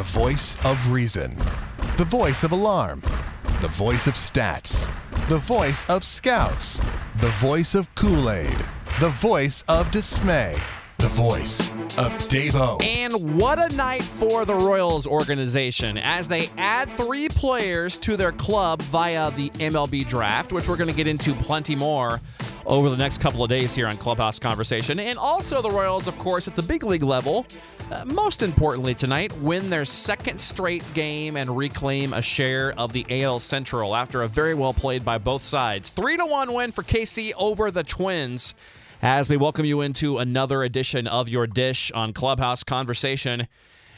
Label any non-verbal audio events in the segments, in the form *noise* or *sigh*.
The voice of reason. The voice of alarm. The voice of stats. The voice of scouts. The voice of Kool Aid. The voice of dismay. The voice of Davo. And what a night for the Royals organization as they add three players to their club via the MLB draft, which we're going to get into plenty more over the next couple of days here on Clubhouse Conversation. And also, the Royals, of course, at the big league level, uh, most importantly tonight, win their second straight game and reclaim a share of the AL Central after a very well played by both sides. 3 to 1 win for KC over the Twins as we welcome you into another edition of your dish on Clubhouse Conversation.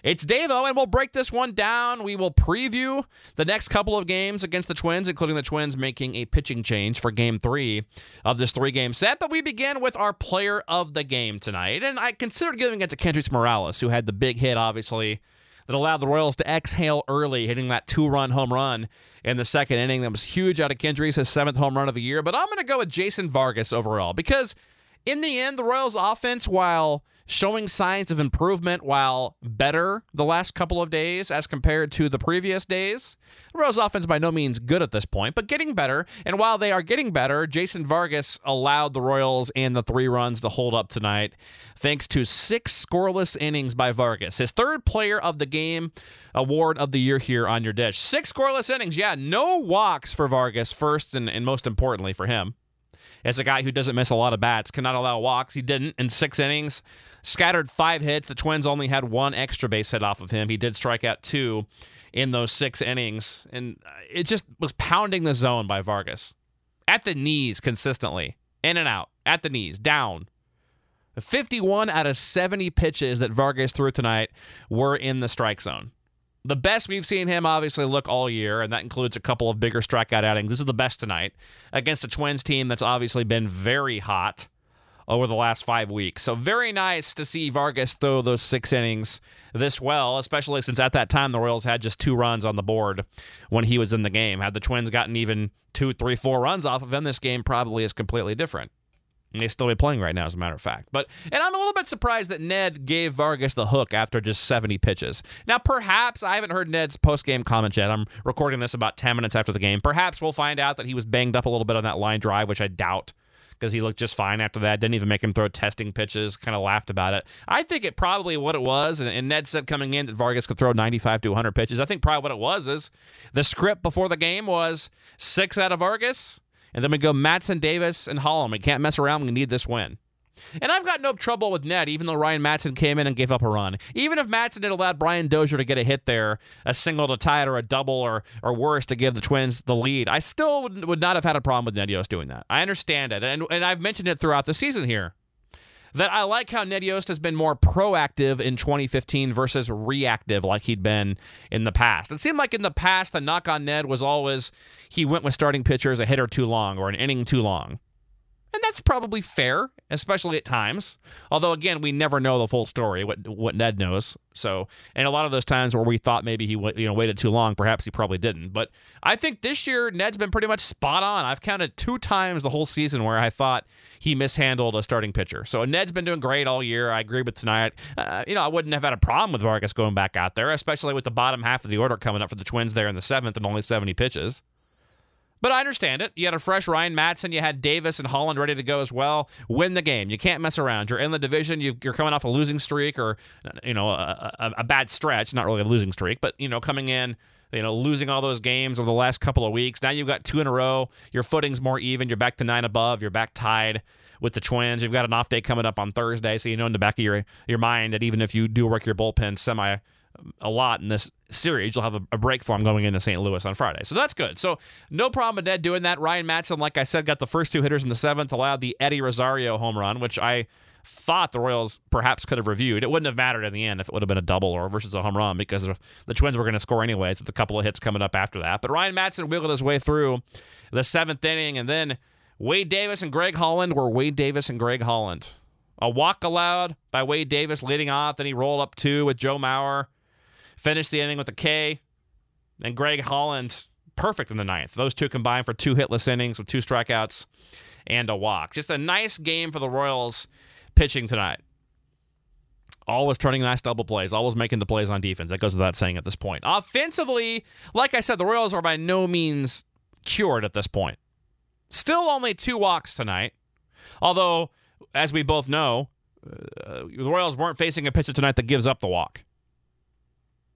It's Davo, and we'll break this one down. We will preview the next couple of games against the Twins, including the Twins making a pitching change for game three of this three game set. But we begin with our player of the game tonight. And I considered giving it to Kendrys Morales, who had the big hit, obviously, that allowed the Royals to exhale early, hitting that two run home run in the second inning. That was huge out of Kendrys, his seventh home run of the year. But I'm going to go with Jason Vargas overall because in the end, the Royals' offense, while showing signs of improvement, while better the last couple of days as compared to the previous days, the Royals' offense by no means good at this point, but getting better. And while they are getting better, Jason Vargas allowed the Royals and the three runs to hold up tonight, thanks to six scoreless innings by Vargas, his third player of the game award of the year here on your dish. Six scoreless innings, yeah, no walks for Vargas, first and, and most importantly for him as a guy who doesn't miss a lot of bats, cannot allow walks. He didn't in six innings, scattered five hits. The Twins only had one extra base hit off of him. He did strike out two in those six innings, and it just was pounding the zone by Vargas at the knees consistently, in and out, at the knees, down. 51 out of 70 pitches that Vargas threw tonight were in the strike zone the best we've seen him obviously look all year, and that includes a couple of bigger strikeout outings. This is the best tonight against a Twins team that's obviously been very hot over the last five weeks. So very nice to see Vargas throw those six innings this well, especially since at that time the Royals had just two runs on the board when he was in the game. Had the Twins gotten even two, three, four runs off of him, this game probably is completely different. They still be playing right now, as a matter of fact. But and I'm a little bit surprised that Ned gave Vargas the hook after just 70 pitches. Now, perhaps I haven't heard Ned's post game comment yet. I'm recording this about 10 minutes after the game. Perhaps we'll find out that he was banged up a little bit on that line drive, which I doubt because he looked just fine after that. Didn't even make him throw testing pitches. Kind of laughed about it. I think it probably what it was, and, and, Ned said coming in that Vargas could throw 95 to 100 pitches. I think probably what it was is the script before the game was six out of Vargas, and then we go Madson, Davis, and Holland. We can't mess around. We need this win. And I've got no trouble with Ned, even though Ryan Madson came in and gave up a run. Even if Madson had allowed Brian Dozier to get a hit there, a single to tie it, or a double, or or worse to give the Twins the lead, I still would, would not have had a problem with Ned Yost doing that. I understand it, and and I've mentioned it throughout the season here that I like how Ned Yost has been more proactive in 2015 versus reactive like he'd been in the past. It seemed like in the past, the knock on Ned was always he went with starting pitchers a hitter too long or an inning too long. And that's probably fair, especially at times. Although again, we never know the full story, what what Ned knows. So, and a lot of those times where we thought maybe he you know waited too long, perhaps he probably didn't. But I think this year Ned's been pretty much spot on. I've counted two times the whole season where I thought he mishandled a starting pitcher. So Ned's been doing great all year. I agree with tonight. Uh, you know, I wouldn't have had a problem with Vargas going back out there, especially with the bottom half of the order coming up for the Twins there in the seventh and only 70 pitches. But I understand it. You had a fresh Ryan Madson. You had Davis and Holland ready to go as well. Win the game. You can't mess around. You're in the division. you are coming off a losing streak or, you know, a, a, a, bad stretch. Not really a losing streak, but, you know, coming in, you know, losing all those games over the last couple of weeks. Now you've got two in a row. Your footing's more even. You're back to nine above. You're back tied with the Twins. You've got an off day coming up on Thursday, so you know in the back of your your mind that even if you do work your bullpen semi a lot in this series. You'll have a, a break for him going into St. Louis on Friday. So that's good. So no problem with Ned doing that. Ryan Madson, like I said, got the first two hitters in the seventh, allowed the Eddie Rosario home run, which I thought the Royals perhaps could have reviewed. It wouldn't have mattered in the end if it would have been a double or versus a home run because the Twins were going to score anyways with a couple of hits coming up after that. But Ryan Madson wiggled his way through the seventh inning, and then Wade Davis and Greg Holland were Wade Davis and Greg Holland. A walk allowed by Wade Davis leading off. Then he rolled up two with Joe Mauer. Finished the inning with a K. And Greg Holland, perfect in the ninth. Those two combined for two hitless innings with two strikeouts and a walk. Just a nice game for the Royals pitching tonight. Always turning nice double plays, always making the plays on defense. That goes without saying at this point. Offensively, like I said, the Royals are by no means cured at this point. Still only two walks tonight. Although, as we both know, uh, the Royals weren't facing a pitcher tonight that gives up the walk.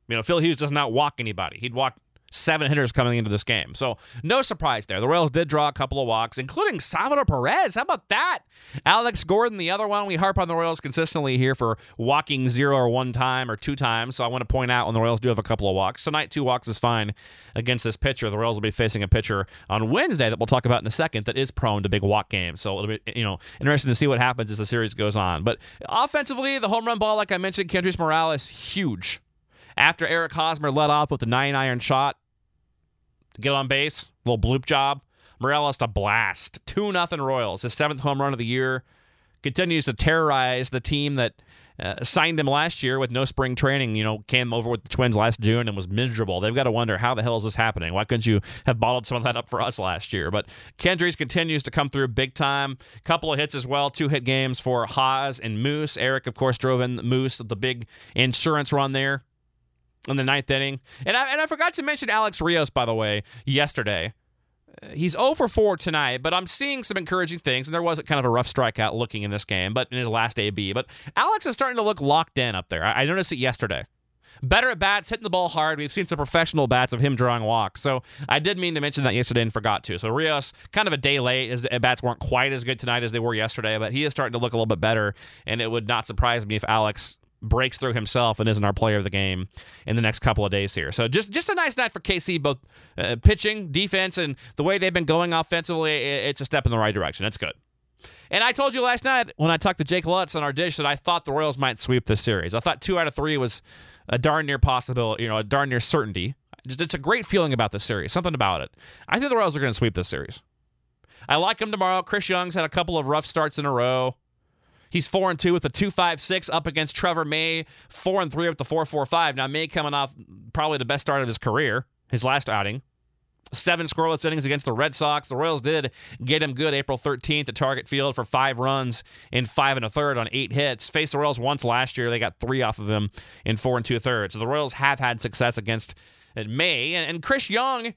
You know, Phil Hughes does not walk anybody. He'd walk seven hitters coming into this game. So no surprise there. The Royals did draw a couple of walks, including Salvador Perez. How about that? Alex Gordon, the other one. We harp on the Royals consistently here for walking zero or one time or two times. So I want to point out when the Royals do have a couple of walks. Tonight, two walks is fine against this pitcher. The Royals will be facing a pitcher on Wednesday that we'll talk about in a second that is prone to big walk games. So it'll be, you know, interesting to see what happens as the series goes on. But offensively, the home run ball, like I mentioned, Kendrys Morales, huge after Eric Hosmer led off with the nine iron shot get on base, little bloop job. Morales to blast. 2 nothing Royals. His seventh home run of the year. Continues to terrorize the team that uh, signed him last year with no spring training. You know, came over with the Twins last June and was miserable. They've got to wonder how the hell is this happening? Why couldn't you have bottled some of that up for us last year? But Kendrys continues to come through big time. Couple of hits as well. Two hit games for Haas and Moose. Eric, of course, drove in Moose, the big insurance run there in the ninth inning. And I, and I forgot to mention Alex Rios, by the way, yesterday. Uh, he's 0 for 4 tonight, but I'm seeing some encouraging things. And there was kind of a rough strikeout looking in this game, but in his last AB. But Alex is starting to look locked in up there. I, I noticed it yesterday. Better at bats, hitting the ball hard. We've seen some professional bats of him drawing walks. So I did mean to mention that yesterday and forgot to. So Rios, kind of a day late. His bats weren't quite as good tonight as they were yesterday, but he is starting to look a little bit better. And it would not surprise me if Alex breaks through himself and isn't our player of the game in the next couple of days here. So just just a nice night for KC, both uh, pitching, defense, and the way they've been going offensively. It's a step in the right direction. It's good. And I told you last night when I talked to Jake Lutz on our dish that I thought the Royals might sweep this series. I thought two out of three was a darn near possibility, you know, a darn near certainty. Just, it's a great feeling about this series, something about it. I think the Royals are going to sweep this series. I like them tomorrow. Chris Young's had a couple of rough starts in a row. He's four and two with a two five six up against Trevor May, four and three with the four four five. Now May coming off probably the best start of his career, his last outing. Seven scoreless innings against the Red Sox. The Royals did get him good April 13th at Target Field for five runs in five and a third on eight hits. Faced the Royals once last year. They got three off of him in four and two thirds. So the Royals have had success against May. And Chris Young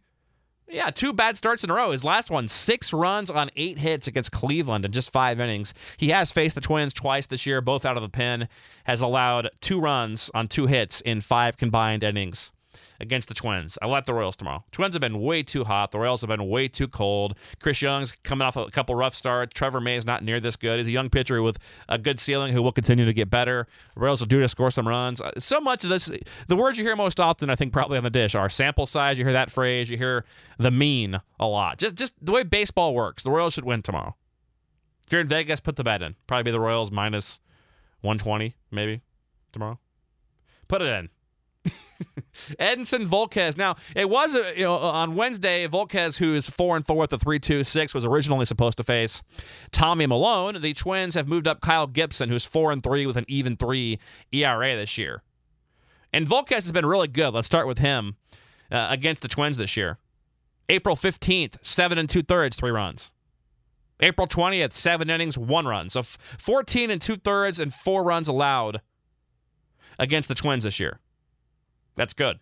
yeah, two bad starts in a row. His last one, six runs on eight hits against Cleveland in just five innings. He has faced the Twins twice this year, both out of the pen, has allowed two runs on two hits in five combined innings against the Twins. I like the Royals tomorrow. Twins have been way too hot. The Royals have been way too cold. Chris Young's coming off a couple rough starts. Trevor May is not near this good. He's a young pitcher with a good ceiling who will continue to get better. The Royals will do to score some runs. Uh, so much of this, the words you hear most often, I think, probably on the dish are sample size. You hear that phrase. You hear the mean a lot. Just, just the way baseball works. The Royals should win tomorrow. If you're in Vegas, put the bet in. Probably be the Royals minus 120, maybe tomorrow. Put it in. *laughs* Edinson Volquez. Now it was uh, you know on Wednesday. Volquez, who is four and four with a three two six, was originally supposed to face Tommy Milone. The Twins have moved up Kyle Gibson, who's four and three with an even three ERA this year. And Volquez has been really good. Let's start with him uh, against the Twins this year. April fifteenth, seven and two thirds, three runs. April twentieth, seven innings, one run. So fourteen and two thirds and four runs allowed against the Twins this year. That's good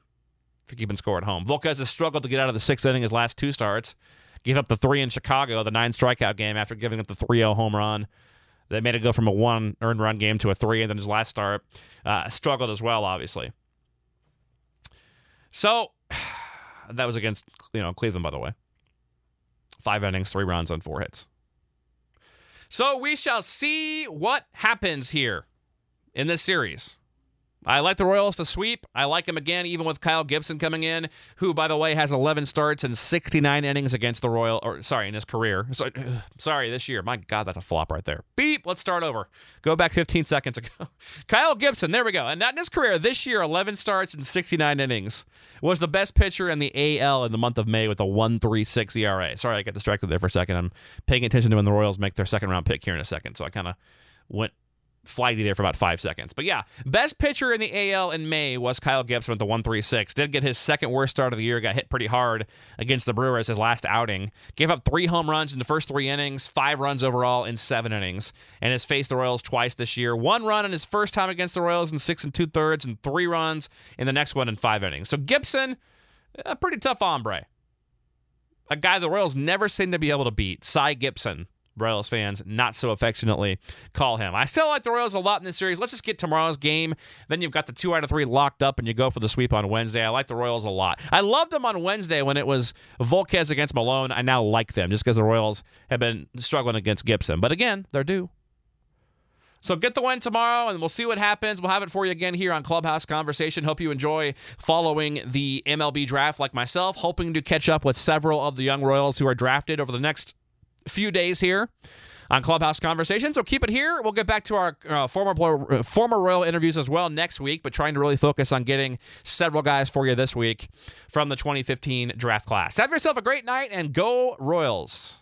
for keeping score at home. Volquez has struggled to get out of the sixth inning his last two starts. Gave up the three in Chicago, the nine strikeout game after giving up the 3 0 home run. That made it go from a one earned run game to a three, and then his last start uh, struggled as well, obviously. So *sighs* that was against you know Cleveland, by the way. Five innings, three runs on four hits. So we shall see what happens here in this series. I like the Royals to sweep. I like them again, even with Kyle Gibson coming in, who, by the way, has 11 starts and 69 innings against the Royal, or sorry, in his career. So, *sighs* sorry, this year. My God, that's a flop right there. Beep. Let's start over. Go back 15 *laughs* seconds ago. Kyle Gibson. There we go. And not in his career. This year, 11 starts and 69 innings. Was the best pitcher in the AL in the month of May with a 1.36 ERA. Sorry, I got distracted there for a second. I'm paying attention to when the Royals make their second round pick here in a second, so I kind of went flighty there for about five seconds. But yeah, best pitcher in the AL in May was Kyle Gibson with the 136. Did get his second worst start of the year, got hit pretty hard against the Brewers his last outing. Gave up three home runs in the first three innings, five runs overall in seven innings, and has faced the Royals twice this year. One run in his first time against the Royals in six and two thirds, and three runs in the next one in five innings. So Gibson, a pretty tough hombre. A guy the Royals never seem to be able to beat. Cy Gibson Royals fans not so affectionately call him. I still like the Royals a lot in this series. Let's just get tomorrow's game. Then you've got the two out of three locked up, and you go for the sweep on Wednesday. I like the Royals a lot. I loved them on Wednesday when it was Volquez against Milone. I now like them just because the Royals have been struggling against Gibson. But again, they're due. So get the win tomorrow, and we'll see what happens. We'll have it for you again here on Clubhouse Conversation. Hope you enjoy following the MLB draft like myself, hoping to catch up with several of the young Royals who are drafted over the next few days here on Clubhouse Conversation. So keep it here. We'll get back to our uh, former uh, former Royal interviews as well next week, but trying to really focus on getting several guys for you this week from the 2015 draft class. Have yourself a great night and go Royals.